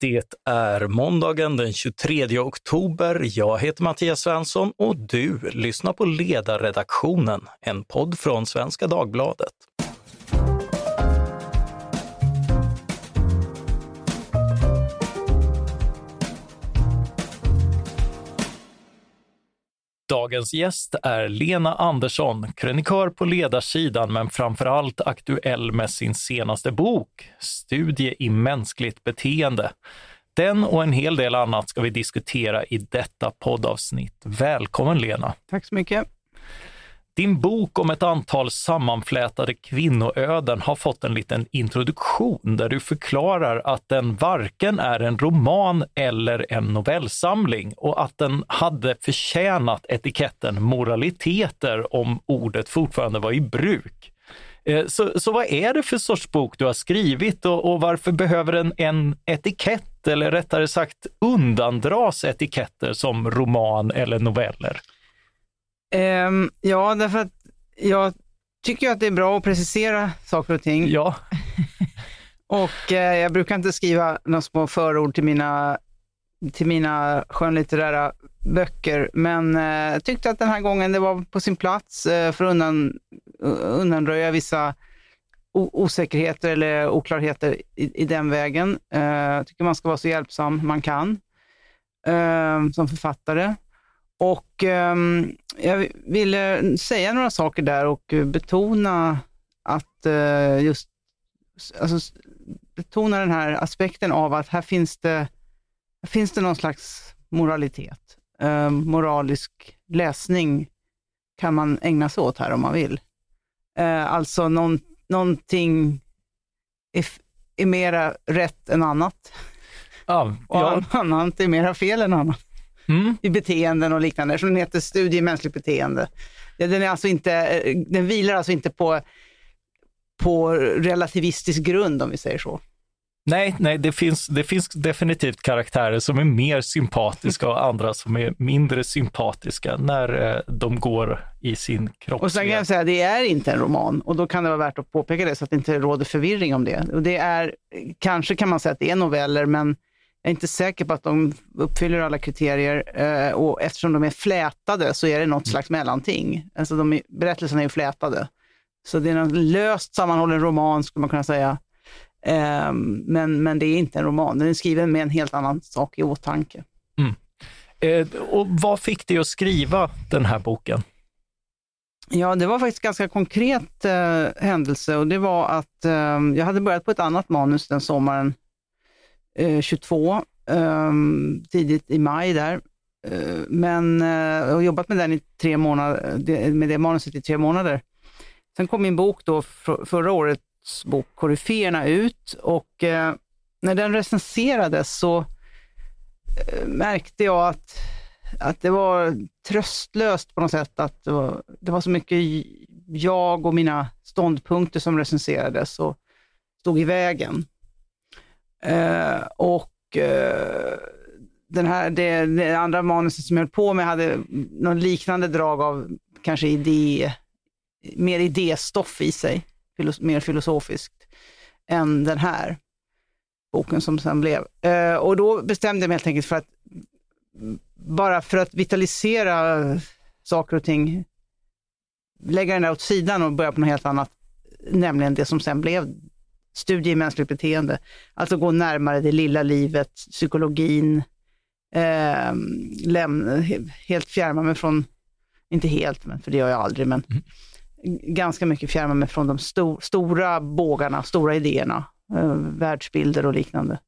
Det är måndagen den 23 oktober. Jag heter Mattias Svensson och du lyssnar på Ledarredaktionen, en podd från Svenska Dagbladet. Dagens gäst är Lena Andersson, krönikör på ledarsidan men framför allt aktuell med sin senaste bok, Studie i mänskligt beteende. Den och en hel del annat ska vi diskutera i detta poddavsnitt. Välkommen Lena! Tack så mycket! Din bok om ett antal sammanflätade kvinnoöden har fått en liten introduktion där du förklarar att den varken är en roman eller en novellsamling och att den hade förtjänat etiketten moraliteter om ordet fortfarande var i bruk. Eh, så, så vad är det för sorts bok du har skrivit och, och varför behöver den en etikett eller rättare sagt undandras etiketter som roman eller noveller? Um, ja, därför att jag tycker att det är bra att precisera saker och ting. Ja. och eh, jag brukar inte skriva några små förord till mina, till mina skönlitterära böcker, men eh, jag tyckte att den här gången det var på sin plats eh, för att undan, undanröja vissa osäkerheter eller oklarheter i, i den vägen. Eh, jag tycker man ska vara så hjälpsam man kan eh, som författare. Och um, jag ville säga några saker där och betona att uh, just alltså, betona den här aspekten av att här finns det, här finns det någon slags moralitet. Uh, moralisk läsning kan man ägna sig åt här om man vill. Uh, alltså någon, någonting är, är mera rätt än annat. Ja, ja. Och annat är mera fel än annat mm. i beteenden och liknande, som den heter Studie i mänskligt beteende. Den, är alltså inte, den vilar alltså inte på, på relativistisk grund, om vi säger så. Nej, nej det, finns, det finns definitivt karaktärer som är mer sympatiska och andra som är mindre sympatiska när eh, de går i sin kropp. Och sen kan jag säga, det är inte en roman och då kan det vara värt att påpeka det så att det inte råder förvirring om det. Och det är, kanske kan man säga att det är noveller, men jag är inte säker på att de uppfyller alla kriterier eh, och eftersom de är flätade så är det något mm. slags mellanting. Alltså de är, berättelserna är ju flätade. Så det är en löst sammanhållen roman skulle man kunna säga. Eh, men, men det är inte en roman, den är skriven med en helt annan sak i åtanke. Mm. Eh, och vad fick dig att skriva den här boken? Ja, det var faktiskt ganska konkret eh, händelse och det var att eh, jag hade börjat på ett annat manus den sommaren 22, eh, ehm, tidigt i maj där. Eh, men eh, jag har jobbat med den i tre månader, med det manuset i tre månader. Sen kom min bok då, förra årets bok Koryféerna ut och eh, när den recenserades så märkte jag att, att det var tröstlöst på något sätt. Att det var, det var så mycket jag och mina ståndpunkter som recenserades och stod i vägen. Eh, och eh, den här, det, det, andra manuset som jag höll på med hade någon liknande drag av kanske idé, mer idéstoff i sig, filos, mer filosofiskt, än den här boken som sen blev. Eh, och då bestämde jag mig helt enkelt för att, bara för att vitalisera saker och ting, lägga den där åt sidan och börja på något helt annat, nämligen det som sen blev studie i mänskligt beteende. Alltså gå närmare det lilla livet, psykologin, eh, lämna, helt fjärma mig från, inte helt, men för det gör jag aldrig, men mm. ganska mycket fjärma mig från de sto, stora bågarna, stora idéerna, eh, världsbilder och liknande.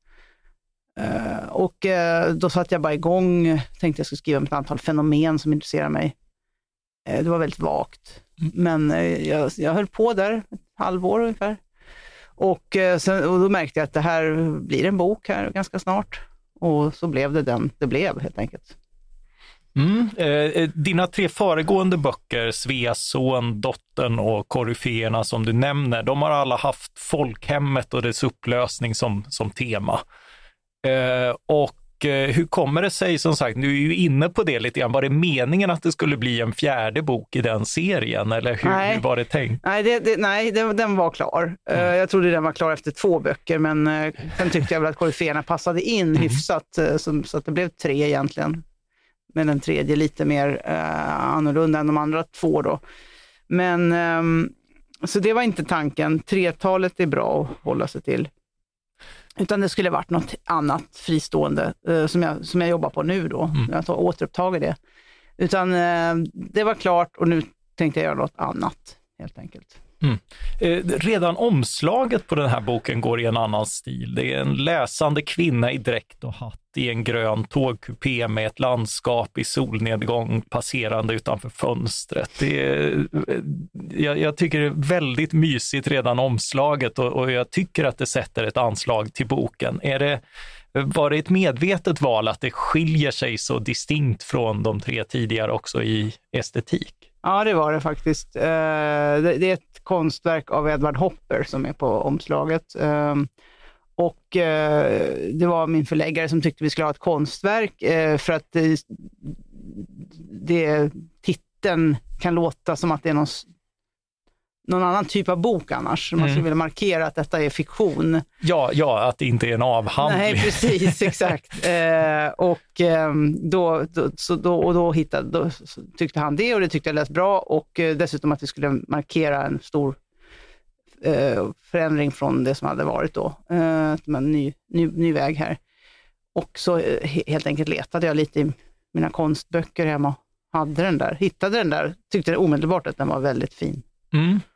Uh, och uh, då satte jag bara igång, tänkte jag skulle skriva om ett antal fenomen som intresserar mig. Uh, det var väldigt vagt, mm. men jag, jag höll på där ett halvår ungefär. Och, eh, sen, och då märkte jag att det här blir en bok här ganska snart. Och så blev det den det blev helt enkelt. Mm. Eh, eh dina tre föregående böcker, Sveas son, Dottern och Koryféerna som du nämner, de har alla haft folkhemmet och dess upplösning som, som tema. Eh, och och eh, hur kommer det sig, som sagt, du är ju inne på det lite grann, var det meningen att det skulle bli en fjärde bok i den serien eller hur, Nej. hur var det tänkt? Nej, det, det, nej det, den var klar. Eh, jag trodde den var klar efter två böcker, men uh, sen tyckte jag väl att koryféerna passade in hyfsat, eh, så, så att det blev tre egentligen. Men den tredje lite mer uh, annorlunda än de andra två då. Men, ehm, så det var inte tanken. Tretalet är bra att hålla sig till. Utan det skulle varit något annat fristående eh, som, jag, som jag jobbar på nu då. Jag tar, återupptager det. Utan eh, det var klart och nu tänkte jag göra något annat helt enkelt. Mm. Eh, redan omslaget på den här boken går i en annan stil. Det är en läsande kvinna i dräkt och hatt i en grön tågkupé med ett landskap i solnedgång passerande utanför fönstret. Det är, eh, jag, jag tycker det är väldigt mysigt redan omslaget och, och jag tycker att det sätter ett anslag till boken. Är det, var det ett medvetet val att det skiljer sig så distinkt från de tre tidigare också i estetik? Ja, det var det faktiskt. Eh, det, är ett konstverk av Edward Hopper som är på omslaget. Ehm, och eh, det var min förläggare som tyckte vi skulle ha ett konstverk eh, för att det, det, titeln kan låta som att det är någon, någon annan typ av bok annars. Man skulle vilja markera att detta är fiktion. Ja, ja, att det inte är en avhandling. Nej, precis, exakt. Eh, och, ehm, då, då, så då, och då, hittade, då tyckte han det och det tyckte jag lät bra och eh, dessutom att vi skulle markera en stor eh, förändring från det som hade varit då. Eh, man ny, ny, ny väg här. Och så he- helt enkelt letade jag lite i mina konstböcker hemma hade den där, hittade den där, tyckte omedelbart att den var väldigt fin. Mm,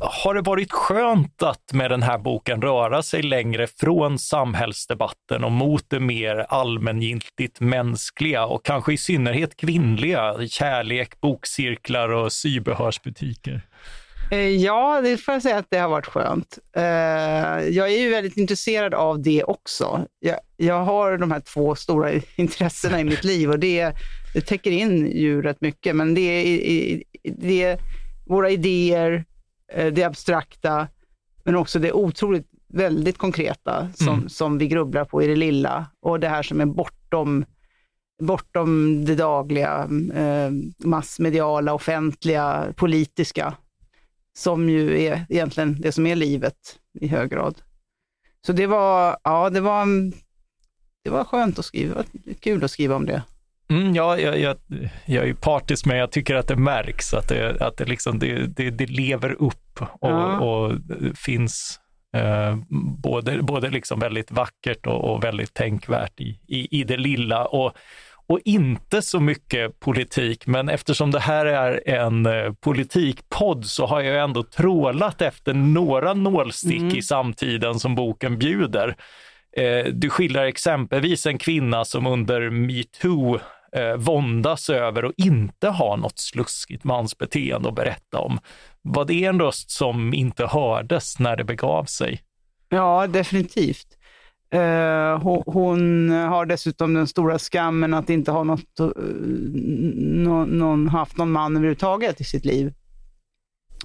Har det varit skönt att med den här boken röra sig längre från samhällsdebatten och mot det mer allmängiltigt mänskliga och kanske i synnerhet kvinnliga, kärlek, bokcirklar och sybehörsbutiker? Eh, ja, det får jag säga att det har varit skönt. Eh, jag är ju väldigt intresserad av det också. Jag, jag har de här två stora intressena i mitt liv och det, det täcker in ju rätt mycket, men det är, det är våra idéer, det abstrakta, men också det otroligt väldigt konkreta som, som vi grubblar på i det lilla och det här som är bortom bortom det dagliga, eh, massmediala, offentliga, politiska som ju är egentligen det som är livet i hög grad. Så det var, ja, det var, det var skönt att skriva, kul att skriva om det. Mm, ja, jag, jag, jag är ju partisk, men jag tycker att det märks att det, att det, liksom, det, det, det lever upp och, Ja. och finns eh, både, både liksom väldigt vackert och, och väldigt tänkvärt i, i, i det lilla. Och, och inte så mycket politik, men eftersom det här är en eh, politikpodd så har jag ändå trålat efter några nålstick i samtiden som boken bjuder. Eh, du skildrar exempelvis en kvinna som under metoo eh, våndas över och inte har något sluskigt mansbeteende att berätta om. Var det en röst som inte hördes när det begav sig? Ja, definitivt. Eh, hon, hon har dessutom den stora skammen att inte ha något, eh, någon, haft någon man överhuvudtaget i sitt liv.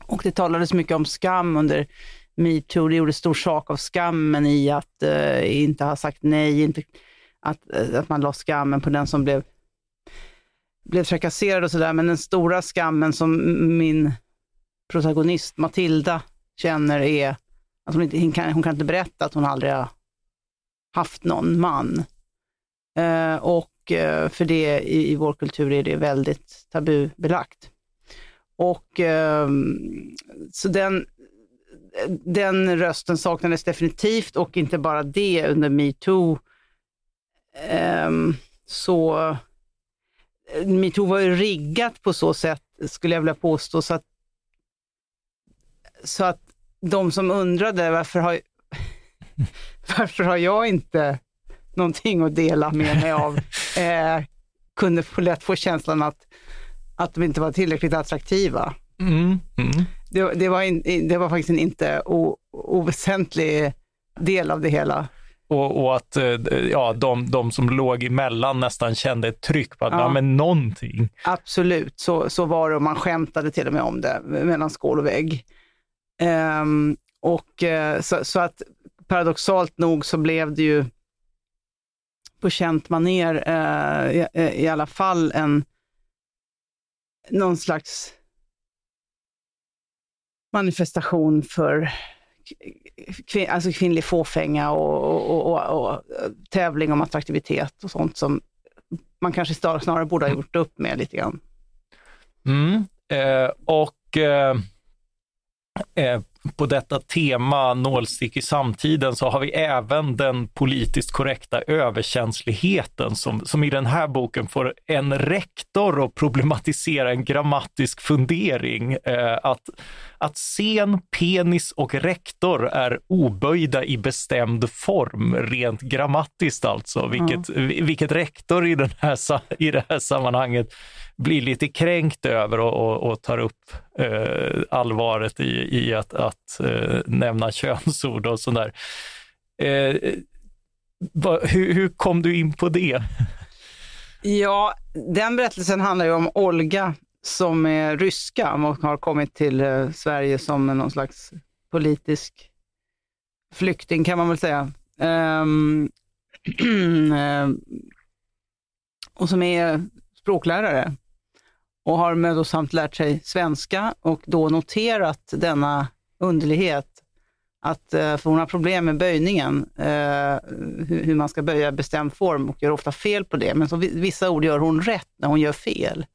Och det talades mycket om skam under metoo. Det gjorde stor sak av skammen i att eh, inte ha sagt nej, inte, att, eh, att man la skammen på den som blev, blev trakasserad och sådär. Men den stora skammen som min protagonist Matilda känner är att hon, inte, hon, kan, hon kan inte berätta att hon aldrig har haft någon man. Eh, och eh, för det i, i vår kultur är det väldigt tabubelagt. Och eh, så den, den rösten saknades definitivt och inte bara det under metoo. Ehm, så eh, metoo var ju riggat på så sätt, skulle jag vilja påstå, så att, så att de som undrade varför har, varför har jag inte någonting att dela med mig av, eh, kunde få lätt få känslan att, att de inte var tillräckligt attraktiva. Mm, mm. Det, det, var in, det var faktiskt en inte o, oväsentlig del av det hela. Och, och, att eh, ja, de, de som låg emellan nästan kände ett tryck på att, ja. ja men någonting. Absolut, så, så var det och man skämtade till och med om det mellan skål och vägg. Um, och uh, så, så, att paradoxalt nog så blev det ju på känt maner uh, i, i, alla fall en någon slags manifestation för kvin, alltså kvinnlig fåfänga och, och, och, och, tävling om attraktivitet och sånt som man kanske snarare borde ha gjort upp med lite grann. Mm, eh, och eh, eh, på detta tema nålstick i samtiden så har vi även den politiskt korrekta överkänsligheten som, som i den här boken får en rektor att problematisera en grammatisk fundering. Eh, att, att scen, penis och rektor är oböjda i bestämd form, rent grammatiskt alltså, vilket, mm. vilket rektor i, den här, i det här sammanhanget blir lite kränkt över och, och, och tar upp eh, allvaret i, i att, att eh, nämna könsord och sådär. Eh, hur, hur kom du in på det? Ja, den berättelsen handlar ju om Olga som är ryska och har kommit till eh, Sverige som någon slags politisk flykting kan man väl säga. Um, och som är språklärare och har mödosamt lärt sig svenska och då noterat denna underlighet. Att, eh, för hon har problem med böjningen, eh, hur man ska böja bestämd form och gör ofta fel på det. Men så vissa ord gör hon rätt när hon gör fel.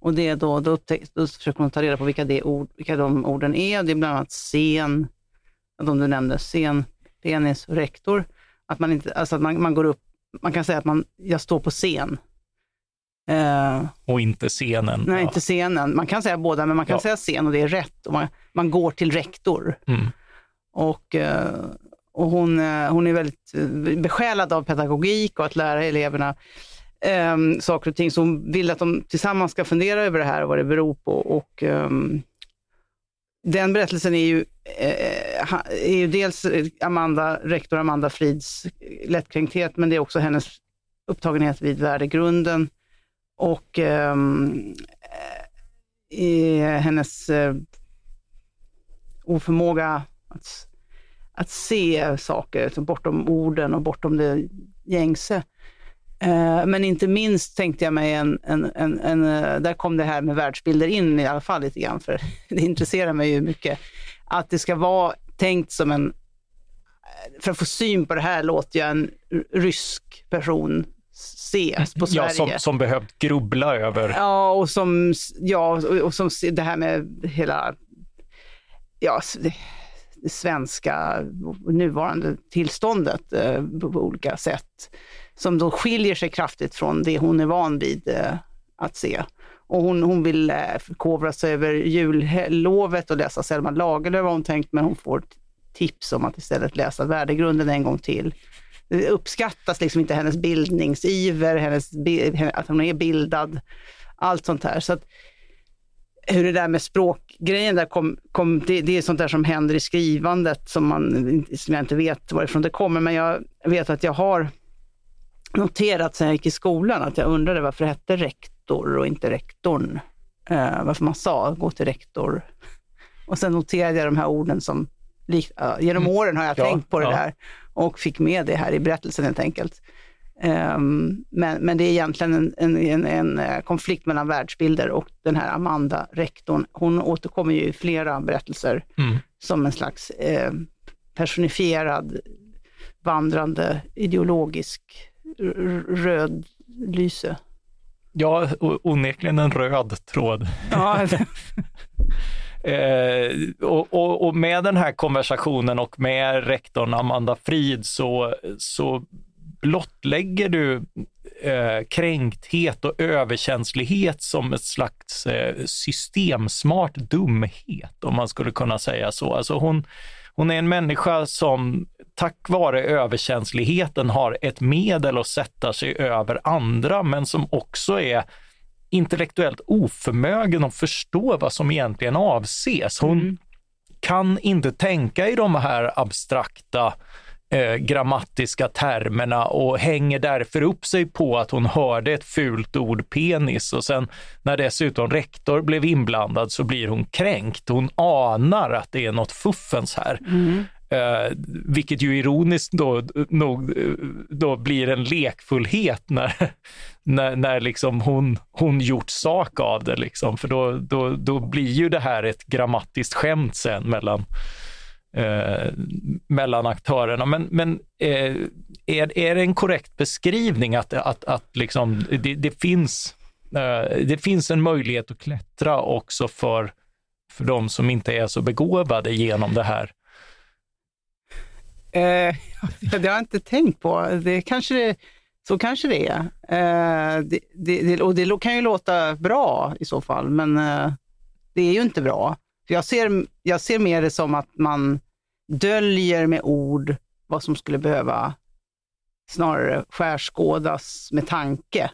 Och det då, då, upptäck, då försöker hon ta reda på vilka, det ord, vilka de orden är. Det är bland annat sen, de du nämnde, sen, penis och rektor. Att man, inte, alltså att man, man går upp, man kan säga att man, jag står på scen. Uh, och inte scenen. Nej, ja. inte scenen. Man kan säga båda, men man kan ja. säga scen och det är rätt. Och man, man går till rektor. Mm. Och, uh, och hon, uh, hon är väldigt besjälad av pedagogik och att lära eleverna um, saker och ting. Så hon vill att de tillsammans ska fundera över det här och vad det beror på. Och, um, den berättelsen är ju, är ju dels Amanda, rektor Amanda Frids lättkränkthet, men det är också hennes upptagenhet vid värdegrunden och ehm, eh, eh, hennes eh, oförmåga att, att se saker så bortom orden och bortom det gängse. Eh, men inte minst tänkte jag mig en, en, en, en, eh, där kom det här med världsbilder in i alla fall lite grann, för det intresserar mig ju mycket. Att det ska vara tänkt som en, för att få syn på det här låter jag en rysk person ses på Sverige. Ja, som, som behövt grubbla över. Ja, och som, ja, och som det här med hela ja, det, svenska nuvarande tillståndet eh, på olika sätt. Som då skiljer sig kraftigt från det hon är van vid eh, att se. Och hon, hon vill eh, förkovra sig över jullovet och läsa Selma Lagerlöf har hon tänkt, men hon får tips om att istället läsa Värdegrunden en gång till uppskattas liksom inte hennes bildningsiver, hennes, att hon är bildad, allt sånt här. Så att, hur det där med språkgrejen där kom, kom det, det, är sånt där som händer i skrivandet som, man, som jag inte vet varifrån det kommer, men jag vet att jag har noterat sen jag gick i skolan att jag undrade varför det hette rektor och inte rektorn. Eh, varför man sa gå till rektor. Och sen noterade jag de här orden som, uh, genom mm. åren har jag ja, tänkt på det ja. där och fick med det här i berättelsen helt enkelt. Um, men, men det är egentligen en, en, en, en, eh, konflikt mellan världsbilder och den här Amanda, rektorn, hon återkommer ju i flera berättelser mm. som en slags eh, personifierad, vandrande, ideologisk röd lyse. Ja, onekligen en röd tråd. Ja. Eh, och, och, och, med den här konversationen och med rektorn Amanda Frid så, så blottlägger du eh, kränkthet och överkänslighet som ett slags eh, systemsmart dumhet, om man skulle kunna säga så. Alltså hon, hon är en människa som tack vare överkänsligheten har ett medel att sätta sig över andra, men som också är intellektuellt oförmögen att förstå vad som egentligen avses. Hon mm. kan inte tänka i de här abstrakta eh, grammatiska termerna och hänger därför upp sig på att hon hörde ett fult ord penis och sen när dessutom rektor blev inblandad så blir hon kränkt. Hon anar att det är något fuffens här. Mm. Eh, vilket ju ironiskt då, nog, eh, då blir en lekfullhet när, när, när liksom hon, hon gjort sak av det. Liksom. För då, då, då blir ju det här ett grammatiskt skämt sen mellan, eh, mellan aktörerna. Men, men eh, är, är det en korrekt beskrivning att, att, att liksom det, det finns, eh, det finns en möjlighet att klättra också för, för de som inte är så begåvade genom det här Eh, det har jag inte tänkt på. Det kanske det, så kanske det är. Eh, det, det, och det kan ju låta bra i så fall, men eh, det är ju inte bra. För jag, ser, jag ser mer det som att man döljer med ord vad som skulle behöva snarare skärskådas med tanke.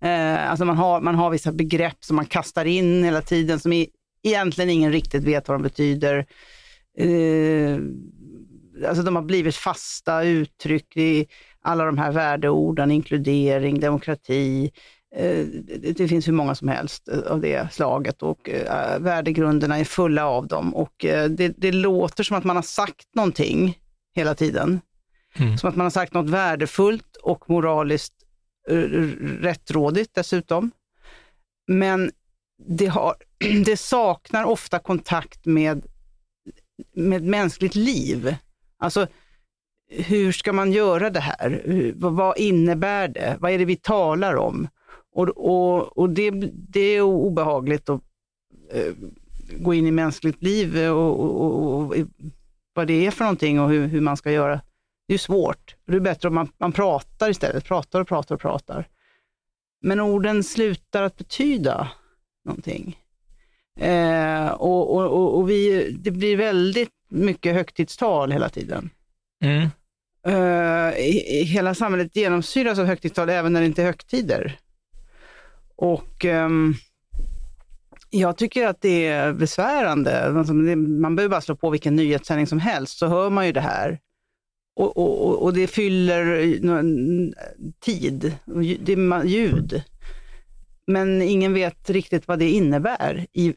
Eh, alltså man har, man har vissa begrepp som man kastar in hela tiden som egentligen ingen riktigt vet vad de betyder. Eh, alltså de har blivit fasta uttryck i alla de här värdeorden, inkludering, demokrati. Eh, det finns hur många som helst av det slaget och eh, värdegrunderna är fulla av dem. Och eh, det, det låter som att man har sagt någonting hela tiden. Mm. Som att man har sagt något värdefullt och moraliskt rättrådigt dessutom. Men det, har, det saknar ofta kontakt med, med mänskligt liv. Alltså, hur ska man göra det här? Vad innebär det? Vad är det vi talar om? Och, och, och det, det är obehagligt att eh, gå in i mänskligt liv och, och, och, vad det är för någonting och hur, hur man ska göra. Det är svårt. Det är bättre om man, man pratar istället. Pratar och pratar och pratar. Men orden slutar att betyda någonting. Eh, och, och, och, vi, det blir väldigt mycket högtidstal hela tiden. Mm. Uh, hela samhället genomsyras av högtidstal även när det inte är högtider. Och um, jag tycker att det är besvärande. Alltså, man behöver bara slå på vilken nyhetssändning som helst så hör man ju det här. Och, och, och det fyller tid, det är ljud. Men ingen vet riktigt vad det innebär i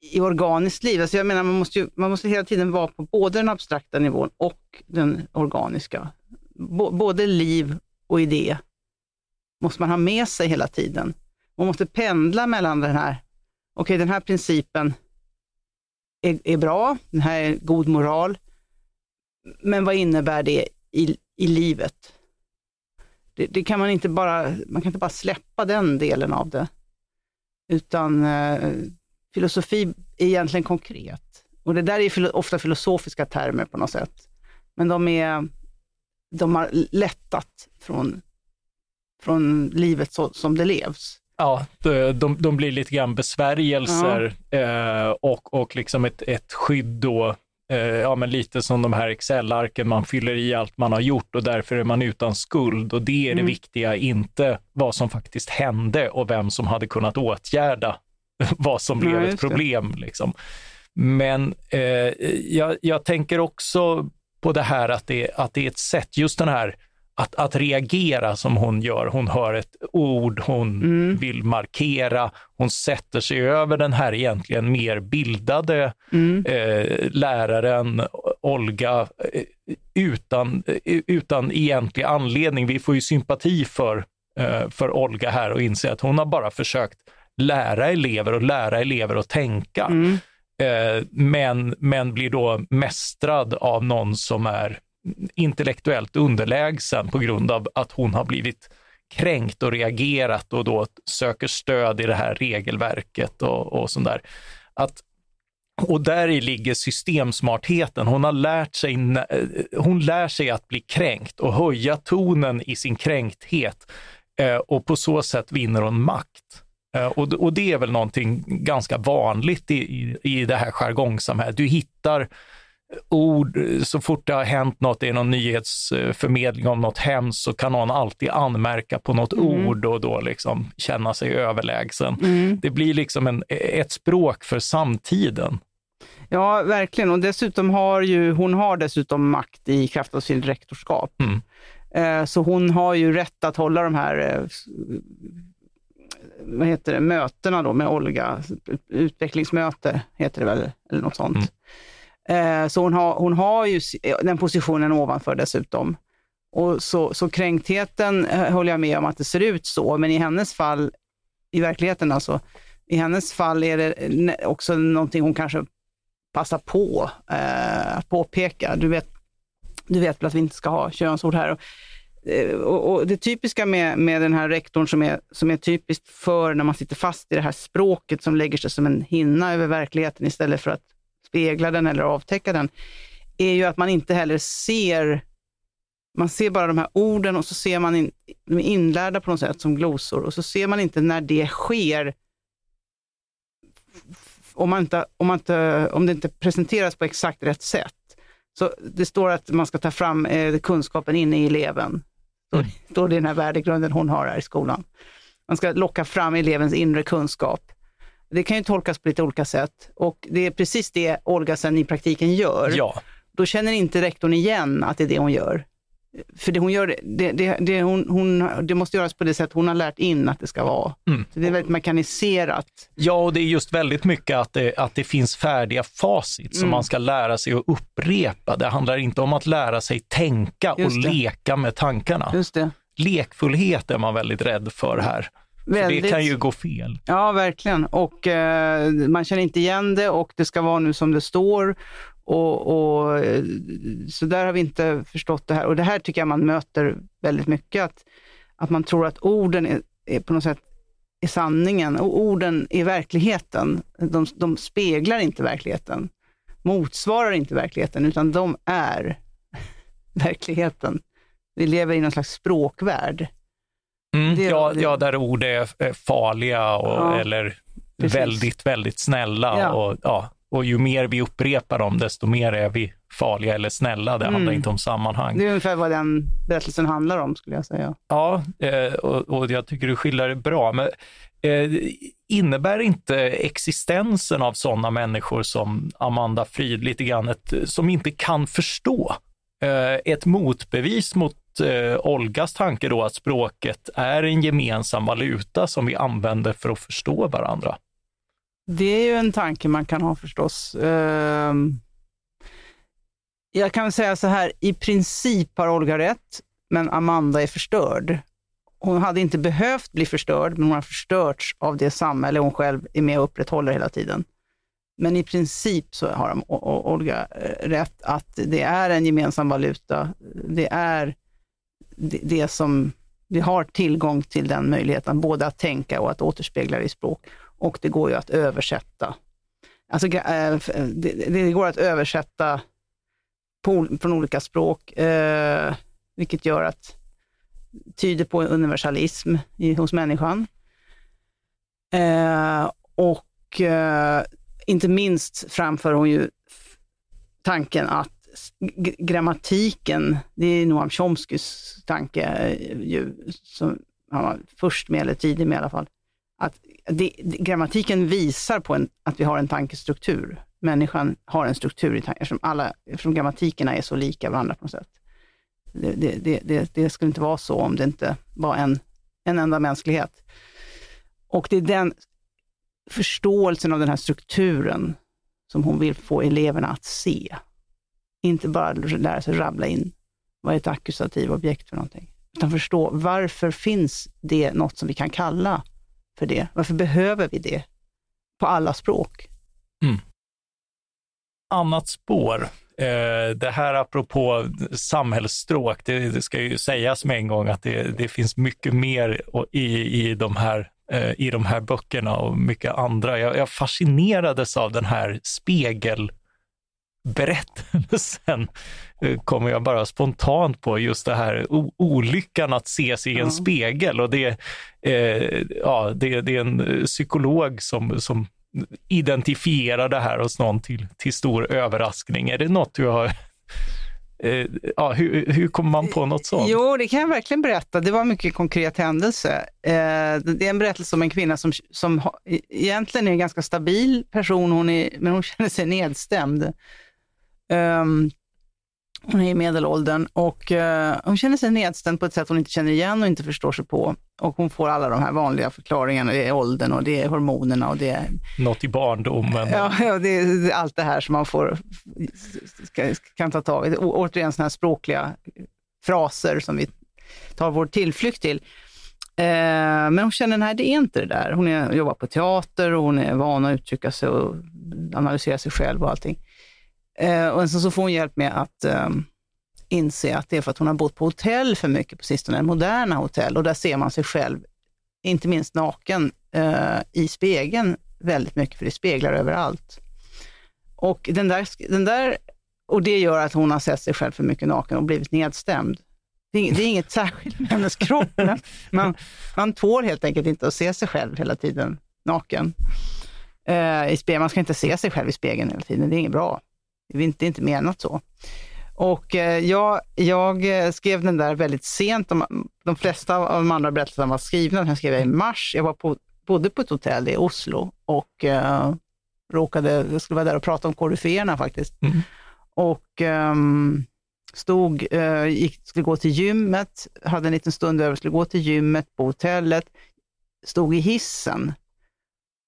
i organiskt liv. Alltså jag menar, man måste, ju, man måste hela tiden vara på både den abstrakta nivån och den organiska. B både liv och idé måste man ha med sig hela tiden. Man måste pendla mellan den här, okej okay, den här principen är, är, bra, den här är god moral, men vad innebär det i, i livet? Det, det, kan man inte bara, man kan inte bara släppa den delen av det, utan eh, filosofi är egentligen konkret. Och det där är ofta filosofiska termer på något sätt. Men de, är, de har lättat från, från livet så, som det levs. Ja, de, de blir lite grann besvärjelser ja. eh, och, och liksom ett, ett skydd då eh, ja, men lite som de här Excel-arken, man fyller i allt man har gjort och därför är man utan skuld. Och det är det mm. viktiga, inte vad som faktiskt hände och vem som hade kunnat åtgärda vad som blev ett problem. Liksom. Men eh, jag, jag, tänker också på det här att det, att det är ett sätt, just den här att, att reagera som hon gör. Hon hör ett ord, hon mm. vill markera, hon sätter sig över den här egentligen mer bildade mm. eh, läraren Olga eh, utan, eh, utan egentlig anledning. Vi får ju sympati för, eh, för Olga här och inse att hon har bara försökt lära elever och lära elever att tänka. Mm. Eh, men, men blir då mästrad av någon som är intellektuellt underlägsen på grund av att hon har blivit kränkt och reagerat och då söker stöd i det här regelverket och, och sånt där. Att, och där i ligger systemsmartheten. Hon har lärt sig, hon lär sig att bli kränkt och höja tonen i sin kränkthet eh, och på så sätt vinner hon makt. Eh, och, och det är väl någonting ganska vanligt i, i, i det här jargongsamhället. Du hittar ord, så fort det har hänt något, är någon nyhetsförmedling om något hemskt, så kan någon alltid anmärka på något mm. ord och då liksom känna sig överlägsen. Mm. Det blir liksom en, ett språk för samtiden. Ja, verkligen. Och dessutom har ju, hon har dessutom makt i kraft av sin rektorskap. Mm. Eh, så hon har ju rätt att hålla de här eh, vad heter det, mötena då med Olga, utvecklingsmöte heter det väl, eller något sånt. Mm. Eh, så hon har, hon har ju den positionen ovanför dessutom. Och så, så kränktheten håller jag med om att det ser ut så, men i hennes fall, i verkligheten alltså, i hennes fall är det också någonting hon kanske passar på eh, att påpeka. Du vet, du vet väl att vi inte ska ha könsord här. Eh, och, och, det typiska med, med den här rektorn som är, som är typiskt för när man sitter fast i det här språket som lägger sig som en hinna över verkligheten istället för att spegla den eller avtäcka den, är ju att man inte heller ser man ser bara de här orden och så ser man in, de är inlärda på något sätt som glosor och så ser man inte när det sker om, man inte, om, man inte, om det inte presenteras på exakt rätt sätt. Så det står att man ska ta fram eh, kunskapen inne i eleven. Mm. Står det i den här värdegrunden hon har här i skolan. Man ska locka fram elevens inre kunskap. Det kan ju tolkas på lite olika sätt och det är precis det Olga sen i praktiken gör. Ja. Då känner inte rektorn igen att det är det hon gör. För det hon gör, det, det, det, hon, hon, det måste göras på det sätt hon har lärt in att det ska vara. Mm. Så det är väldigt mekaniserat. Ja, och det är just väldigt mycket att det, att det finns färdiga facit som mm. man ska lära sig att upprepa. Det handlar inte om att lära sig tänka och leka med tankarna. Just det. Lekfullhet är man väldigt rädd för här. Väldigt. För det kan ju gå fel. Ja, verkligen. Och eh, man känner inte igen det och det ska vara nu som det står. Och, och, eh, så där har vi inte förstått det här. Och det här tycker jag man möter väldigt mycket, att, att man tror att orden är, är på något sätt är sanningen och orden är verkligheten. De, de speglar inte verkligheten, motsvarar inte verkligheten, utan de är verkligheten. Vi lever i någon slags språkvärld. Mm, det, ja, det, ja, där ord är farliga och, ja, eller precis. väldigt, väldigt snälla. Ja. Och, ja, och ju mer vi upprepar dem, desto mer är vi farliga eller snälla. Det handlar mm. inte om sammanhang. Det är ungefär vad den berättelsen handlar om, skulle jag säga. Ja, eh, och, och jag tycker du skildrar det bra. Men eh, innebär inte existensen av sådana människor som Amanda Frid lite grann ett, som inte kan förstå, eh, ett motbevis mot Olgas tanke då att språket är en gemensam valuta som vi använder för att förstå varandra? Det är ju en tanke man kan ha förstås. Ehm, jag kan säga så här, i princip har Olga rätt, men Amanda är förstörd. Hon hade inte behövt bli förstörd, men hon har förstörts av det samhälle hon själv är med och upprätthåller hela tiden. Men i princip så har Olga eh, rätt att det är en gemensam valuta. Det är det som vi har tillgång till den möjligheten, både att tänka och att återspegla det i språk och det går ju att översätta. Alltså, eh, eh, det, det går att översätta på, från olika språk, eh, vilket gör att tyder på universalism i, hos människan. Eh, och eh, inte minst framför hon ju tanken att grammatiken, det är Noam Chomskys tanke, eh, ju, som han var först med, eller tidig med i alla fall, att det, grammatiken visar på en, att vi har en tankestruktur. Människan har en struktur i tanken, eftersom, alla, eftersom grammatikerna är så lika varandra på något sätt. Det, det, det, det, skulle inte vara så om det inte var en, en enda mänsklighet. Och det är den förståelsen av den här strukturen som hon vill få eleverna att se. Inte bara lära sig rabbla in vad är ett ackusativ objekt för någonting, utan förstå varför finns det något som vi kan kalla för det? Varför behöver vi det på alla språk? Mm. Annat spår. Eh, det här apropå samhällsstråk, det, ska ju sägas med en gång att det, det finns mycket mer i, i, de här, eh, i de här böckerna och mycket andra. Jag, jag fascinerades av den här spegel berättelsen eh, kommer jag bara spontant på just det här olyckan att se sig i en mm. spegel och det, eh, ja, det, det, är en psykolog som, som identifiera det här hos någon till, till stor överraskning? Är det något du har Eh, ja, hur, hur kommer man på något sånt? Jo, det kan jag verkligen berätta. Det var en mycket konkret händelse. Eh, det är en berättelse om en kvinna som, som egentligen är en ganska stabil person, hon är, men hon känner sig nedstämd. Um, hon är i medelåldern och uh, hon känner sig nedstämd på ett sätt hon inte känner igen och inte förstår sig på. Och hon får alla de här vanliga förklaringarna. Det är åldern och det är hormonerna och det är... Något i barndomen. Ja, ja det är allt det här som man får, ska, kan ta tag i. Återigen sådana här språkliga fraser som vi tar vår tillflykt till. Eh, men hon känner, nej det är inte det där. Hon är, jobbar på teater och hon är van att uttrycka sig och analysera sig själv och allting. Eh, och sen så får hon hjälp med att eh, inse att det är för att hon har bott på hotell för mycket på sistone, moderna hotell. Och där ser man sig själv, inte minst naken, eh, i spegeln väldigt mycket, för det speglar överallt. Och, den där, den där, och det gör att hon har sett sig själv för mycket naken och blivit nedstämd. Det är, det är inget särskilt med hennes kropp, men man, man tål helt enkelt inte att se sig själv hela tiden naken. Eh, i spegeln. Man ska inte se sig själv i spegeln hela tiden, det är inget bra. Det är inte, inte menat så. Och eh, jag, jag eh, skrev den där väldigt sent. De, de flesta av de andra berättelserna var skrivna. Den skrev jag i mars. Jag var på, bodde på ett hotell i Oslo och eh, råkade, jag skulle vara där och prata om koryféerna faktiskt. Mm. Och um, stod, uh, gick, skulle gå till gymmet, hade en liten stund över, skulle gå till gymmet på hotellet, stod i hissen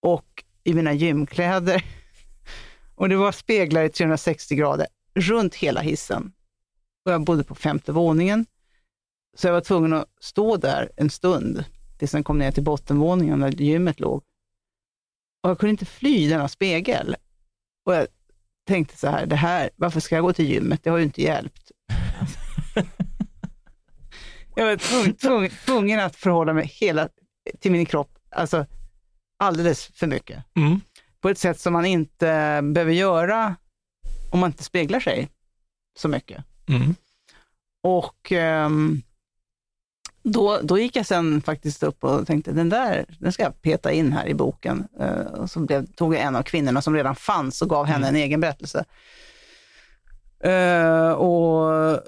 och i mina gymkläder och det var speglar i 360 grader runt hela hissen. Och jag bodde på femte våningen. Så jag var tvungen att stå där en stund tills jag kom ner till bottenvåningen där gymmet låg. Och jag kunde inte fly denna spegel. Och jag tänkte så här, det här, varför ska jag gå till gymmet? Det har ju inte hjälpt. jag var tvungen, tvungen, tvungen, att förhålla mig hela, till min kropp, alltså alldeles för mycket. Mm på ett sätt som man inte behöver göra om man inte speglar sig så mycket. Mm. Och um, då, då gick jag sen faktiskt upp och tänkte, den där den ska jag peta in här i boken. Uh, och så blev, tog jag en av kvinnorna som redan fanns och gav henne mm. en egen berättelse. Uh, och uh,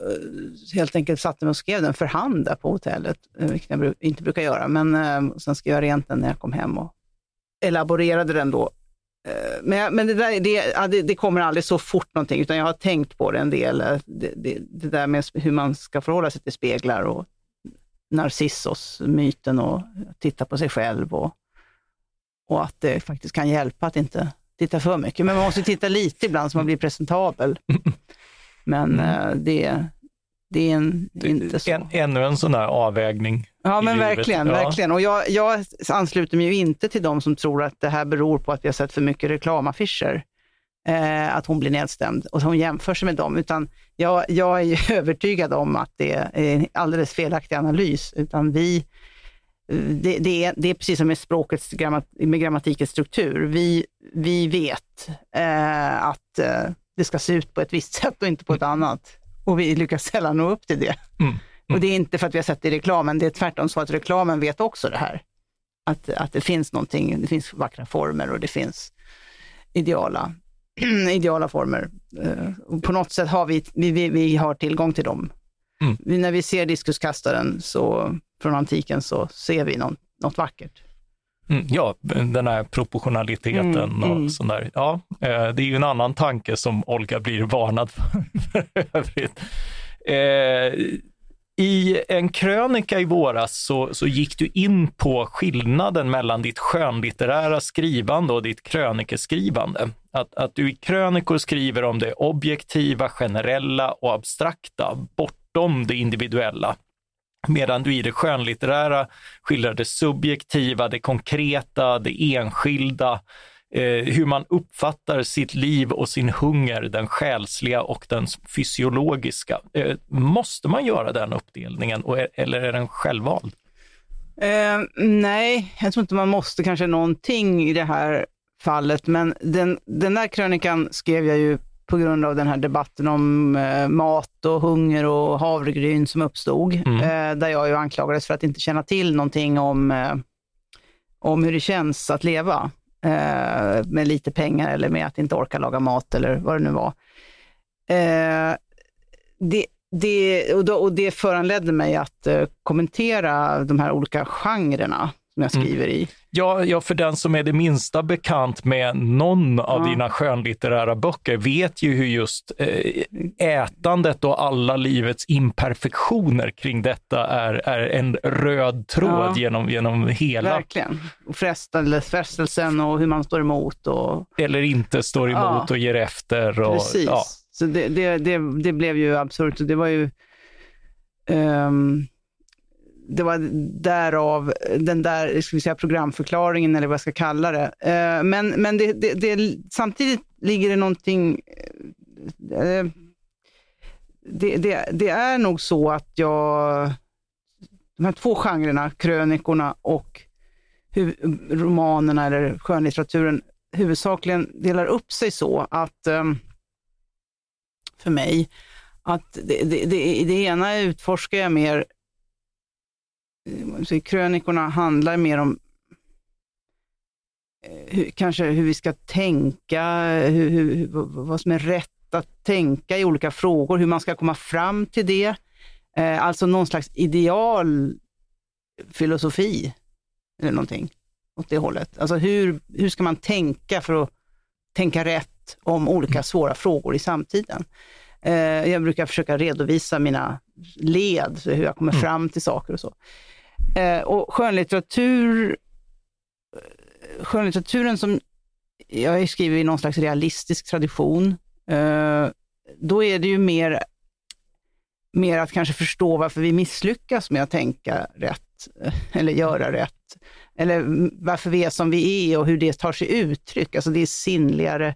helt enkelt satte mig och skrev den för hand där på hotellet, vilket jag inte brukar göra. Men sen skrev jag rent den när jag kom hem och elaborerade den då Eh, men, men det, där, det, det, det, kommer aldrig så fort någonting, utan jag har tänkt på det en del. Eh, det, det, det där med hur man ska förhålla sig till speglar och Narcissos-myten och titta på sig själv och, och att det faktiskt kan hjälpa att inte titta för mycket. Men man måste titta lite ibland så man blir presentabel. Men mm. Eh, det, det är en, inte så. En, ännu en sån där avvägning. Ja, men verkligen. Ja. verkligen. Och jag, jag ansluter mig ju inte till de som tror att det här beror på att vi har sett för mycket reklamaffischer. Eh, att hon blir nedstämd och hon jämför sig med dem. Utan jag, jag är övertygad om att det är en alldeles felaktig analys. Utan vi, det, det, är, det är precis som med språkets med grammatikens struktur. Vi, vi vet eh, att eh, det ska se ut på ett visst sätt och inte på ett annat och vi lyckas sällan nå upp till det. Mm. Mm. Och det är inte för att vi har sett det i reklamen, det är tvärtom så att reklamen vet också det här. Att, att det finns någonting, det finns vackra former och det finns ideala, ideala former. Uh, och på något sätt har vi, vi, vi, har tillgång till dem. Mm. När vi ser diskuskastaren så, från antiken så ser vi någon, något vackert. Mm, ja, den här proportionaliteten mm, och mm. sånt där. Ja, eh, det är ju en annan tanke som Olga blir varnad för, för övrigt. Eh, I en krönika i våras så, så gick du in på skillnaden mellan ditt skönlitterära skrivande och ditt krönikeskrivande. Att, att du i krönikor skriver om det objektiva, generella och abstrakta, bortom det individuella. Medan du i det skönlitterära skildrar det subjektiva, det konkreta, det enskilda, eh, hur man uppfattar sitt liv och sin hunger, den själsliga och den fysiologiska. Eh, måste man göra den uppdelningen eller är den självvald? Eh, nej, jag tror inte man måste kanske någonting i det här fallet, men den, den där krönikan skrev jag ju på grund av den här debatten om eh, mat och hunger och havregryn som uppstod, mm. eh, där jag ju anklagades för att inte känna till någonting om, eh, om hur det känns att leva. eh, med lite pengar eller med att inte orka laga mat eller vad det nu var. Eh, det, det, och, då, och det föranledde mig att eh, kommentera de här olika genrerna som jag Mm. skriver i. Ja, ja, för den som är det minsta bekant med någon av Ja. dina skönlitterära böcker vet ju hur just eh, ätandet och alla livets imperfektioner kring detta är, är en röd tråd Ja. genom, genom hela, Verkligen. Och frestelse, frestelsen och hur man står emot. Och, eller inte står emot Ja. och ger efter. Och, Precis. Ja. Så det, det, det, det blev ju absurt. och Det var ju... ehm, det var därav den där ska vi säga, programförklaringen, eller vad jag ska kalla det. Eh, men men det, det, det, samtidigt ligger det någonting... Eh, eh, det, det, det är nog så att jag... De här två genrerna, krönikorna och hu- romanerna eller skönlitteraturen, huvudsakligen delar upp sig så att för mig, att det, det, det, det ena utforskar jag mer, så krönikorna handlar mer om eh, hur, kanske hur vi ska tänka, hur, hur, vad som är rätt att tänka i olika frågor, hur man ska komma fram till det. Eh, alltså någon slags idealfilosofi eller någonting åt det hållet. Alltså hur, hur ska man tänka för att tänka rätt om olika svåra frågor i samtiden? Eh, jag brukar försöka redovisa mina led, hur jag kommer fram till saker och så. Eh, och skönlitteratur, skönlitteraturen som jag skriver i någon slags realistisk tradition, eh, då är det ju mer, mer att kanske förstå varför vi misslyckas med att tänka rätt eh, eller göra rätt. Eller varför vi är som vi är och hur det tar sig uttryck. Alltså det är sinnligare,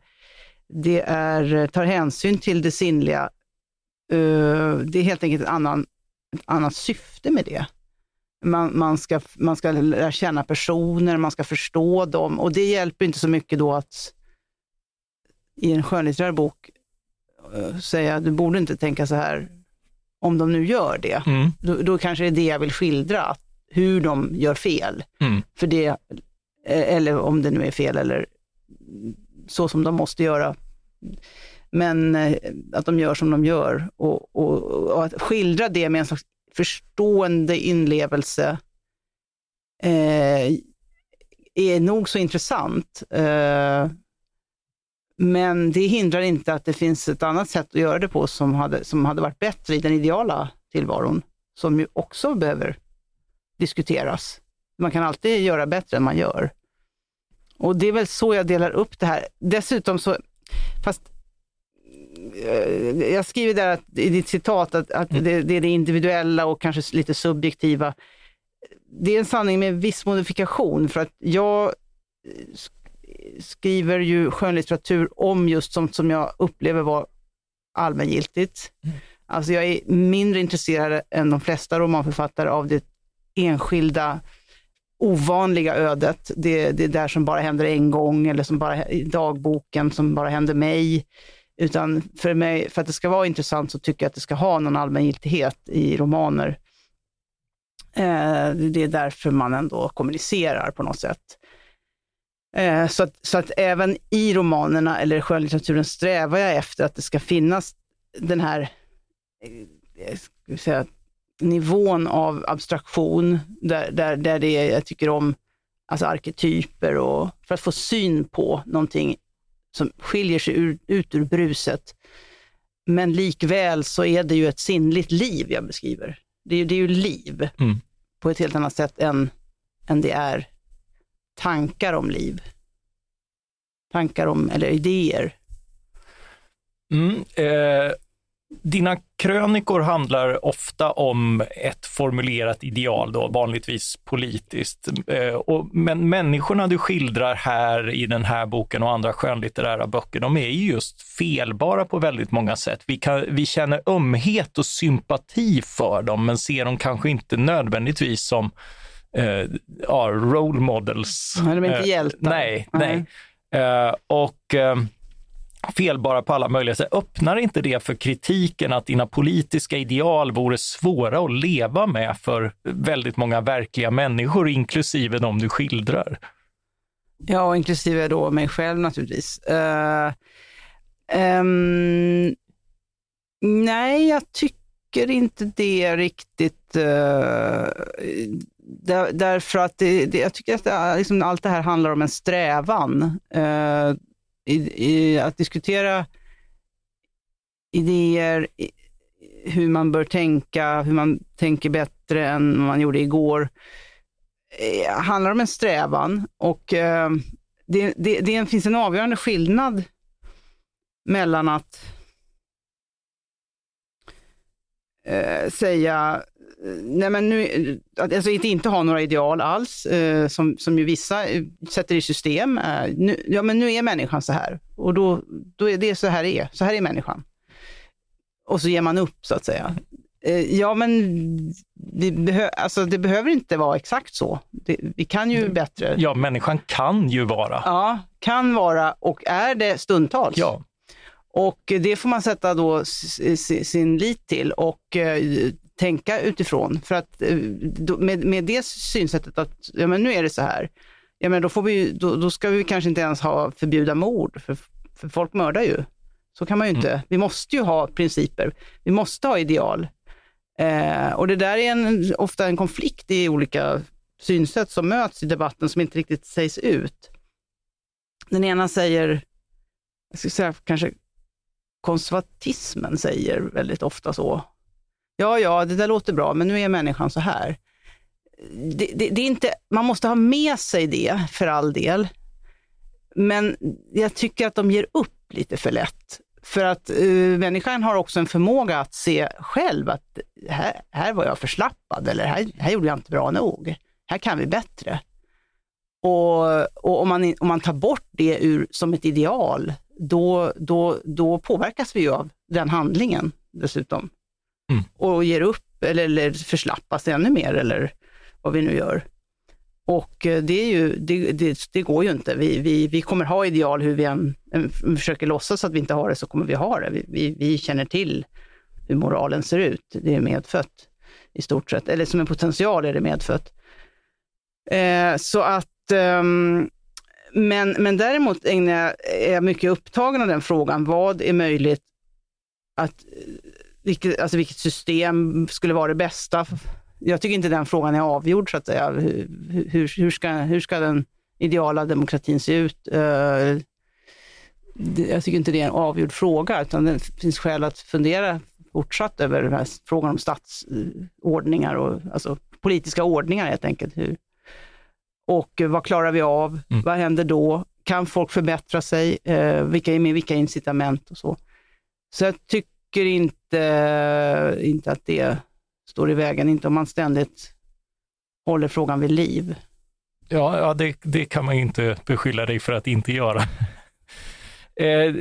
det är, tar hänsyn till det sinnliga. Eh, Det är helt enkelt ett, annan, ett annat syfte med det. Man, man, ska, man ska lära känna personer, man ska förstå dem och det hjälper inte så mycket då att i en skönlitterär bok eh, säga du borde inte tänka så här om de nu gör det. Mm, Då, då kanske det är det jag vill skildra, att hur de gör fel. mm, För det, eh, eller om det nu är fel eller så som de måste göra. Men eh, att de gör som de gör och, och, och att skildra det med en slags förstående inlevelse eh, är nog så intressant. Eh, men det hindrar inte att det finns ett annat sätt att göra det på som hade, som hade varit bättre i den ideala tillvaron, som ju också behöver diskuteras. Man kan alltid göra bättre än man gör. Och det är väl så jag delar upp det här. Dessutom så, fast jag skriver där att, i ditt citat att, att det, det är det individuella och kanske lite subjektiva. Det är en sanning med viss modifikation för att jag eh, sk- skriver ju skönlitteratur om just sånt som jag upplever var allmängiltigt. Alltså jag är mindre intresserad än de flesta romanförfattare av det enskilda ovanliga ödet. Det, det där som bara händer en gång eller som bara i dagboken som bara händer mig. Utan för mig, för att det ska vara intressant så tycker jag att det ska ha någon allmängiltighet i romaner. Eh, det är därför man ändå kommunicerar på något sätt. Eh, så, att, så att även i romanerna eller skönlitteraturen strävar jag efter att det ska finnas den här eh, eh ska vi säga, nivån av abstraktion, där, där, där det är, jag tycker om alltså arketyper och för att få syn på någonting som skiljer sig ur, ut ur bruset. Men likväl så är det ju ett sinnligt liv jag beskriver. Det är, ju- det är ju liv Mm. på ett helt annat sätt än, än det är tankar om liv. Tankar om, eller idéer. Mm, eh, dina krönikor handlar ofta om ett formulerat ideal, då, vanligtvis politiskt. Eh, och, men människorna du skildrar här i den här boken och andra skönlitterära böcker, de är ju just felbara på väldigt många sätt. Vi, kan, vi känner ömhet och sympati för dem, men ser dem kanske inte nödvändigtvis som eh, ja, role models. Nej, de är inte Eh, hjältar. Nej, Nej. nej. Eh, och felbara på alla möjliga sätt. Öppnar inte det för kritiken att dina politiska ideal vore svåra att leva med för väldigt många verkliga människor, inklusive de du skildrar? Ja, inklusive då mig själv naturligtvis. Uh, um, nej, jag tycker inte det riktigt. Uh, där, därför att det, det, jag tycker att det, liksom, allt det här handlar om en strävan. Uh, i, i, att diskutera idéer, hur man bör tänka, hur man tänker bättre än man gjorde igår, eh, handlar om en strävan och eh, det, det, det finns en avgörande skillnad mellan att eh, säga nej men nu, alltså inte, inte ha några ideal alls, eh, som, som ju vissa sätter i system. Eh, nu, ja, men nu är människan så här och då, då är det så här är. Så här är människan och så ger man upp så att säga. Eh, ja, men det, behö alltså, det behöver inte vara exakt så. Det, vi kan ju bättre. Ja, människan kan ju vara. Ja, kan vara och är det stundtals. Ja. Och det får man sätta då sin lit till och eh, tänka utifrån. För att eh, med, med det synsättet att ja, men nu är det så här, ja, men då, får vi, då, då ska vi kanske inte ens ha förbjuda mord, för, för folk mördar ju. Så kan man ju inte. Mm. Vi måste ju ha principer. Vi måste ha ideal. Eh, och det där är en, ofta en konflikt i olika synsätt som möts i debatten som inte riktigt sägs ut. Den ena säger, jag ska säga kanske konservatismen säger väldigt ofta så. Ja, ja, det där låter bra, men nu är människan så här. Det, det, det är inte, man måste ha med sig det för all del. Men jag tycker att de ger upp lite för lätt. För att uh, människan har också en förmåga att se själv att här, här var jag förslappad eller här, här gjorde jag inte bra nog. Här kan vi bättre. Och, och om, man, om man tar bort det ur, som ett ideal, då, då, då påverkas vi ju av den handlingen dessutom. Mm. Och ger upp eller, eller förslappas ännu mer eller vad vi nu gör. Och eh, det, är ju, det, det, det, går ju inte. Vi, vi, vi kommer ha ideal hur vi än försöker låtsas att vi inte har det, så kommer vi ha det. Vi, vi, vi känner till hur moralen ser ut. Det är medfött i stort sett. Eller som en potential är det medfött. Eh, så att, eh, men, men däremot ägnar jag, är jag mycket upptagen av den frågan. Vad är möjligt att, vilket, alltså vilket system skulle vara det bästa jag tycker inte den frågan är avgjord, så att säga. Hur, hur, hur, ska, hur ska den ideala demokratin se ut? Uh, jag tycker inte det är en avgjord fråga, utan det finns skäl att fundera fortsatt över den här frågan om statsordningar och alltså politiska ordningar helt enkelt. Hur, och vad klarar vi av? Mm. Vad händer då? Kan folk förbättra sig? Eh, vilka, med vilka incitament och så. Så jag tycker inte, inte att det står i vägen, inte om man ständigt håller frågan vid liv. Ja, ja det, det kan man inte beskylla dig för att inte göra. eh,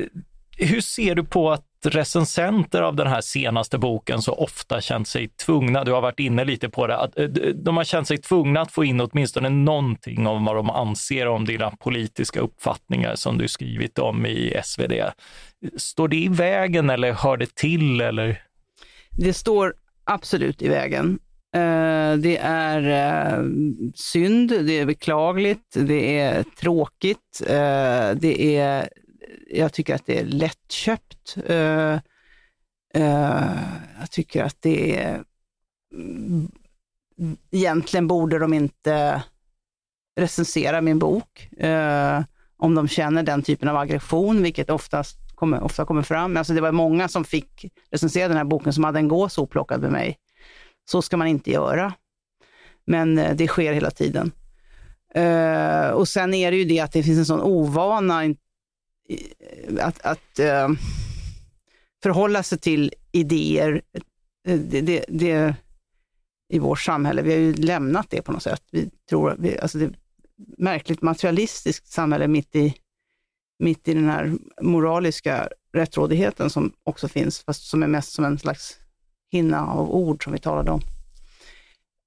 hur ser du på att recensenter av den här senaste boken så ofta känt sig tvungna, du har varit inne lite på det, att eh, de har känt sig tvungna att få in åtminstone någonting om vad de anser om dina politiska uppfattningar som du skrivit om i SvD. Står det i vägen eller hör det till? Eller? Det står absolut i vägen. Eh, det är eh, synd, det är beklagligt, det är tråkigt, det är, jag tycker att det är lättköpt. Eh, eh, jag tycker att det är, mm, egentligen borde de inte recensera min bok eh, om de känner den typen av aggression, vilket oftast kommer, ofta kommer fram. Alltså det var många som fick recensera den här boken som hade en gås oplockad med mig. Så ska man inte göra. Men det sker hela tiden. Uh, och sen är det ju det att det finns en sån ovana att, att eh, förhålla sig till idéer eh, det, det, det, i vårt samhälle. Vi har ju lämnat det på något sätt. Vi tror, vi, alltså det är märkligt materialistiskt samhälle mitt i mitt i den här moraliska rättrådigheten som också finns, fast som är mest som en slags hinna av ord som vi talade om.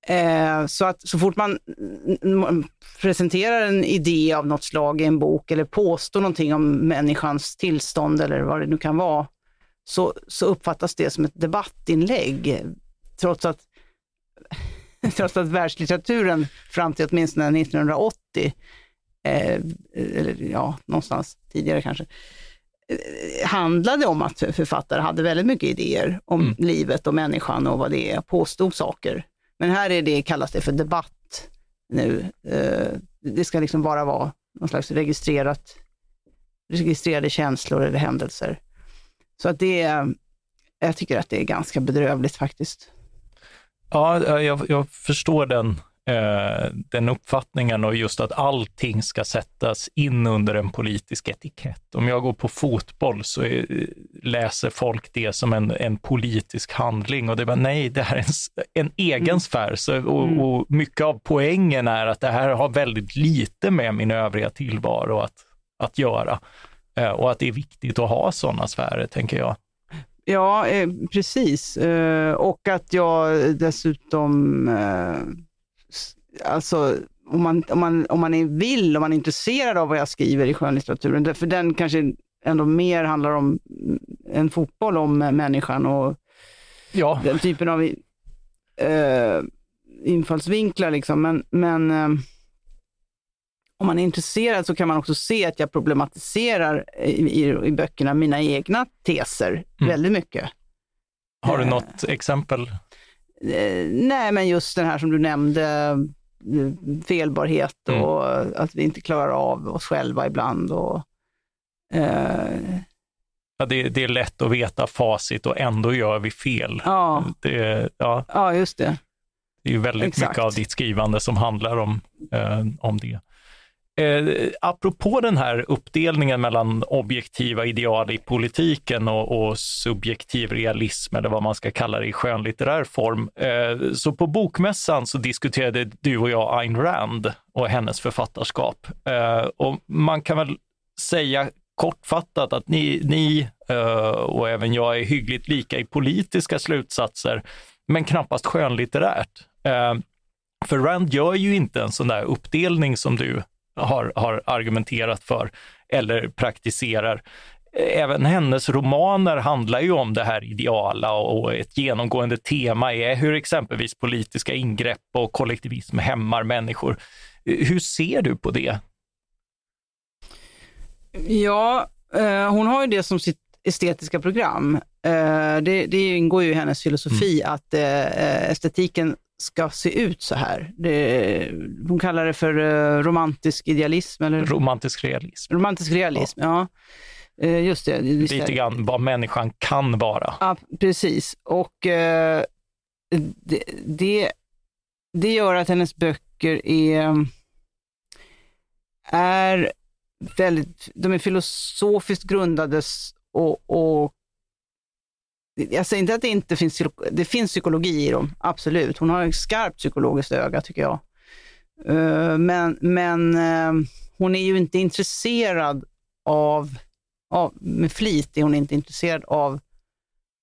Eh, så att så fort man presenterar en idé av något slag i en bok eller påstår någonting om människans tillstånd eller vad det nu kan vara, så, så uppfattas det som ett debattinlägg. Trots att, trots att världslitteraturen fram till åtminstone 1980 eh, eller ja, någonstans tidigare kanske, eh, handlade om att författare hade väldigt mycket idéer om Mm. livet och människan och vad det är, påstod saker. Men här är det, kallas det för debatt nu. Eh, Det ska liksom bara vara någon slags registrerat, registrerade känslor eller händelser. Så att det är, jag tycker att det är ganska bedrövligt faktiskt. Ja, jag, jag förstår den, den uppfattningen och just att allting ska sättas in under en politisk etikett. Om jag går på fotboll så är, läser folk det som en, en politisk handling och det är bara nej, det här är en, en egen Mm. sfär. Så, och, Mm. och mycket av poängen är att det här har väldigt lite med min övriga tillvaro att, att göra. Eh, och att det är viktigt att ha sådana sfärer, tänker jag. Ja, eh, precis. Eh, och att jag dessutom, eh, alltså om man, om, man, om man vill, om man är intresserad av vad jag skriver i skönlitteraturen, för den kanske ändå mer handlar om mm, en fotboll om människan och Ja, den typen av eh, infallsvinklar. Liksom. Men, men eh, om man är intresserad så kan man också se att jag problematiserar i, i, i böckerna mina egna teser Mm. väldigt mycket. har du Eh. något exempel? Eh, nej, men just den här som du nämnde, felbarhet Mm. och att vi inte klarar av oss själva ibland. Och, eh, Ja, det, det är lätt att veta facit och ändå gör vi fel. ja, Det, ja, ja, just det. det är väldigt Exakt. mycket av ditt skrivande som handlar om, eh, om det. Eh, apropå den här uppdelningen mellan objektiva ideal i politiken och, och subjektiv realism, eller vad man ska kalla det i skönlitterär form. Eh, så på Bokmässan så diskuterade du och jag Ayn Rand och hennes författarskap. Eh, och man kan väl säga kortfattat att ni, ni eh, och även jag är hyggligt lika i politiska slutsatser, men knappast skönlitterärt. Eh, för Rand gör ju inte en sån där uppdelning som du har, har argumenterat för eller praktiserar. Även hennes romaner handlar ju om det här ideala och ett genomgående tema är hur exempelvis politiska ingrepp och kollektivism hämmar människor. Hur ser du på det? Ja, eh, hon har ju det som sitt estetiska program. Eh, det, det ingår ju i hennes filosofi att eh, estetiken ska se ut så här. Det, hon kallar det för eh, romantisk idealism, eller Romantisk realism. romantisk realism. Ja, Eh, just det. Just Lite grann vad människan kan vara. Ja, precis. Och eh, det, det, det gör att hennes böcker är, är väldigt, de är filosofiskt grundade och, och jag säger inte att det inte finns, det finns psykologi i dem, absolut. Hon har ett skarpt psykologiskt öga tycker jag. Eh, men, men eh, hon är ju inte intresserad av, av, med flit är hon inte intresserad av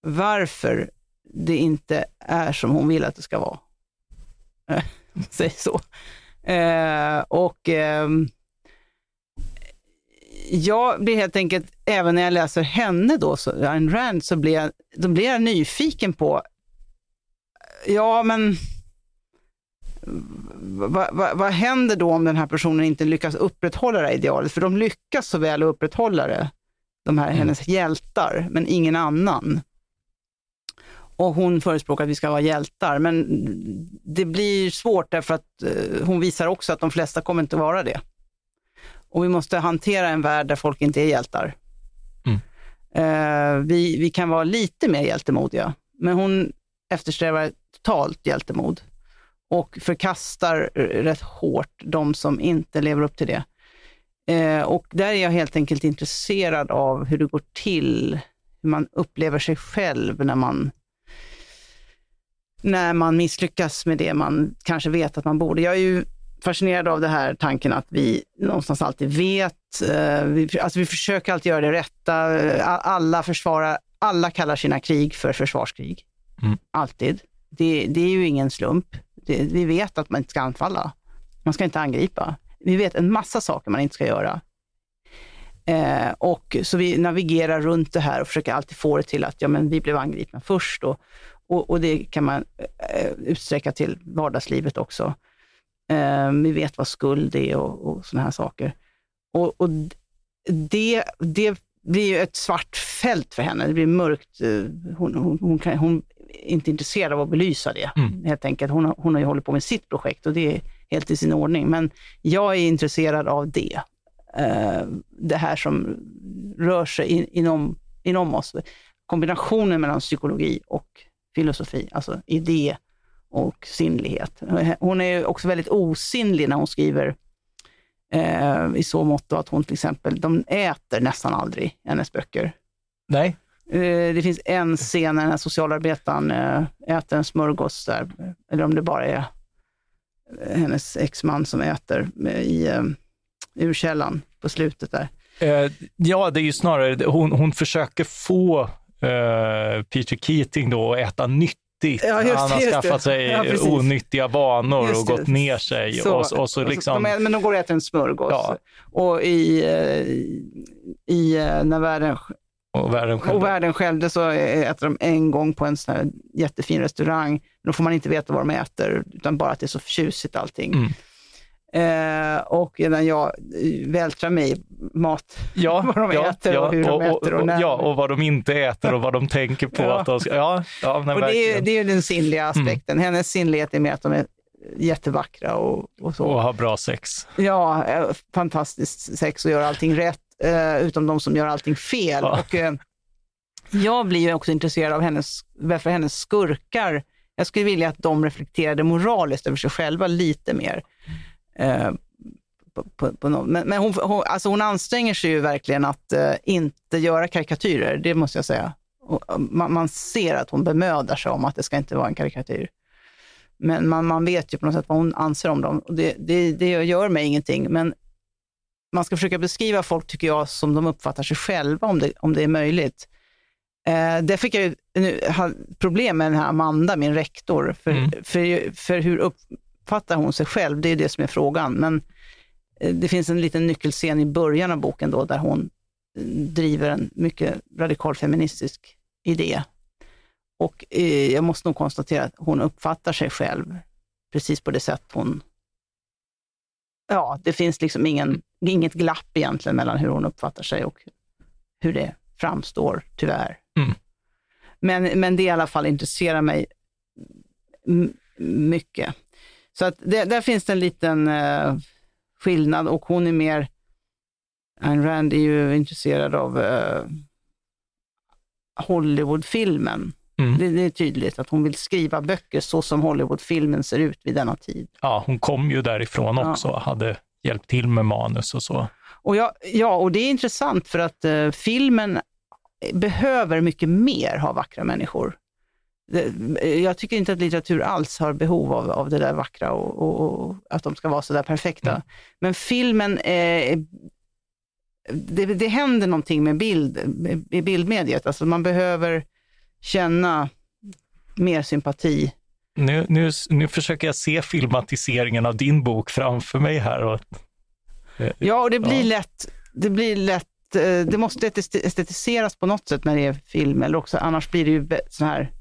varför det inte är som hon vill att det ska vara. Eh, säg så. Och ehm, jag blir helt enkelt, även när jag läser henne då, så, Ayn Rand, så blir jag, då blir jag nyfiken på, ja men vad, vad, vad händer då om den här personen inte lyckas upprätthålla det här idealet? För de lyckas så väl att upprätthålla det, de här Mm. hennes hjältar, men ingen annan. Och hon förespråkar att vi ska vara hjältar, men det blir svårt därför att eh, hon visar också att de flesta kommer inte vara det. Och vi måste hantera en värld där folk inte är hjältar. Mm. Eh, vi, vi kan vara lite mer hjältemodiga, men hon eftersträvar totalt hjältemod och förkastar rätt hårt de som inte lever upp till det. Eh, och där är jag helt enkelt intresserad av hur det går till, hur man upplever sig själv när man när man misslyckas med det man kanske vet att man borde. Jag är ju fascinerad av det här tanken att vi någonstans alltid vet. Eh, vi, alltså vi försöker alltid göra det rätta. Eh, Alla försvarar, alla kallar sina krig för försvarskrig. Mm. Alltid. Det, det är ju ingen slump. Det, vi vet att man inte ska anfalla. Man ska inte angripa. Vi vet en massa saker man inte ska göra. Eh, och Så vi navigerar runt det här och försöker alltid få det till att ja, men vi blev angripna först. Och, och, och det kan man eh, utsträcka till vardagslivet också. Eh, vi vet vad skuld är och, och sådana här saker. Och, och det, det blir ju ett svart fält för henne. Det blir mörkt. Eh, hon, hon, hon, kan, hon är inte intresserad av att belysa det, mm. helt enkelt. Hon, hon har ju hållit på med sitt projekt och det är helt i sin ordning. Men jag är intresserad av det. Eh, det här som rör sig in, inom, inom oss. Kombinationen mellan psykologi och filosofi, alltså idé och sinnlighet. Hon är också väldigt osinnlig när hon skriver eh, i så mått att hon till exempel, de äter nästan aldrig hennes böcker. Nej. Eh, det finns en scen när den här socialarbetaren eh, äter en smörgås där, eller om det bara är eh, hennes exman som äter eh, i uh, urkällan på slutet där. Ja, det är ju snarare, hon, hon försöker få Peter Keating då att äta nytt. Ja, det, han har skaffat sig ja, onyttiga vanor och gått ner sig. Så, och, och så liksom... de, men de går och äter en smörgås. Ja. Och i, i, när världen och världen själv. Och världen själv, så äter de en gång på en sån här jättefin restaurang. Då får man inte veta vad de äter, utan bara att det är så tjusigt allting. Mm. Eh, och när jag eh, vältrar mig i mat, ja, vad de ja, äter ja, och hur och, de äter. Och, och när. ja, och vad de inte äter och vad de tänker på. ja. att de ska, ja, ja, nej, och det, är, det är den sinnliga mm. aspekten. Mm. Hennes sinnlighet är mer att de är jättevackra och, och så. Och har bra sex. Ja, eh, fantastiskt sex och gör allting rätt, eh, utom de som gör allting fel. Ja. Och, eh, jag blir ju också intresserad av hennes, varför hennes skurkar, jag skulle vilja att de reflekterade moraliskt över sig själva lite mer. Eh, på, på, på men, men hon, hon, alltså hon anstränger sig ju verkligen att eh, inte göra karikatyrer, det måste jag säga. Och, man, man, ser att hon bemödar sig om att det ska inte vara en karikatyr. Men man, man vet ju på något sätt vad hon anser om dem och det, det, det gör mig ingenting. Men man ska försöka beskriva folk, tycker jag, som de uppfattar sig själva, om det, om det är möjligt. Eh, där fick jag ju nu, problem med den här Amanda, min rektor, för, mm. för, för hur uppfattar hon sig själv? Det är det som är frågan. Men eh, det finns en liten nyckelscen i början av boken då, där hon eh, driver en mycket radikal feministisk idé. Och eh, jag måste nog konstatera att hon uppfattar sig själv precis på det sätt hon... Ja, det finns liksom ingen, inget glapp egentligen mellan hur hon uppfattar sig och hur det framstår, tyvärr. Mm. Men, men det i alla fall intresserar mig mycket. Så att det, där finns det en liten uh, skillnad och hon är mer, Ayn Rand är ju intresserad av uh, Hollywoodfilmen. Mm. Det, det, är tydligt att hon vill skriva böcker så som Hollywoodfilmen ser ut vid denna tid. Ja, hon kom ju därifrån också, ja. hade hjälpt till med manus och så. Och ja, ja, och det är intressant för att uh, filmen behöver mycket mer ha vackra människor. Jag tycker inte att litteratur alls har behov av, av det där vackra och, och, och att de ska vara så där perfekta. Mm. Men filmen, är, det, det händer någonting med bild, i bildmediet. Alltså man behöver känna mer sympati. Nu, nu, nu försöker jag se filmatiseringen av din bok framför mig här. Och, ja, och det blir ja. lätt, det blir lätt Eh, det måste estetiseras på något sätt när det är film, eller också, annars blir det ju sån här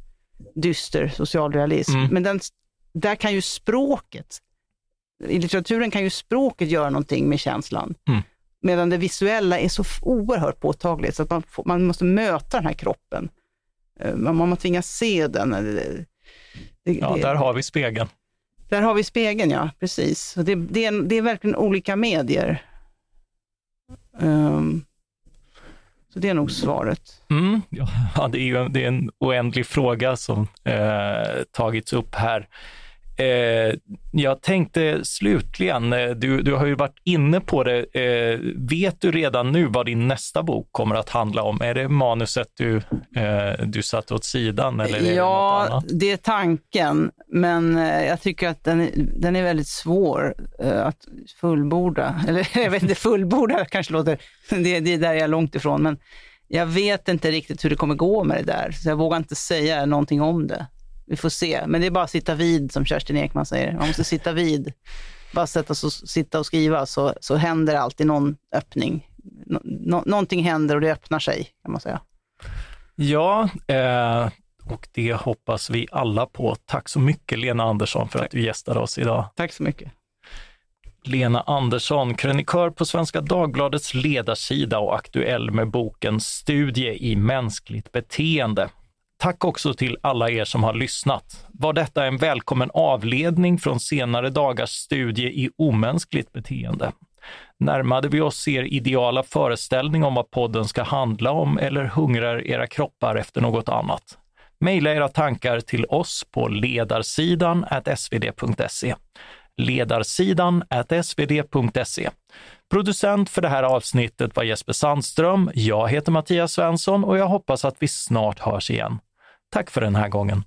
dyster socialrealism. Mm. Men den, där kan ju språket, i litteraturen kan ju språket göra någonting med känslan. Mm. Medan det visuella är så oerhört påtagligt, så att man, får, man måste möta den här kroppen. Eh, man, man tvingas se den. Det, ja, det, där har vi spegeln. Där har vi spegeln, ja. Precis. Det, det, är, det är verkligen olika medier. Um, så det är nog svaret. Mm, ja, det är ju det är en oändlig fråga som eh, tagits upp här. Eh, jag tänkte slutligen, eh, du, du har ju varit inne på det. Eh, vet du redan nu vad din nästa bok kommer att handla om? Är det manuset du, eh, du satt åt sidan eller är ja, det något annat? det är tanken, men eh, jag tycker att den, den är väldigt svår eh, att fullborda. Eller jag vet inte, fullborda kanske låter, det, det är där jag är långt ifrån, men jag vet inte riktigt hur det kommer gå med det där, så jag vågar inte säga någonting om det. Vi får se. Men det är bara att sitta vid, som Kerstin Ekman säger. Man måste sitta vid. Bara sätta sig, sitta och skriva så, så händer alltid någon öppning. Nå, någonting händer och det öppnar sig, kan man säga. Ja, eh, och det hoppas vi alla på. Tack så mycket Lena Andersson för Tack. att du gästade oss idag. Tack så mycket. Lena Andersson, krönikör på Svenska Dagbladets ledarsida och aktuell med boken Studie i mänskligt beteende. Tack också till alla er som har lyssnat. Var detta en välkommen avledning från senare dagars studie i omänskligt beteende? Närmade vi oss er ideala föreställning om vad podden ska handla om eller hungrar era kroppar efter något annat? Maila era tankar till oss på ledarsidan svd.se. Ledarsidan svd.se. Producent för det här avsnittet var Jesper Sandström. Jag heter Mattias Svensson och jag hoppas att vi snart hörs igen. Tack för den här gången.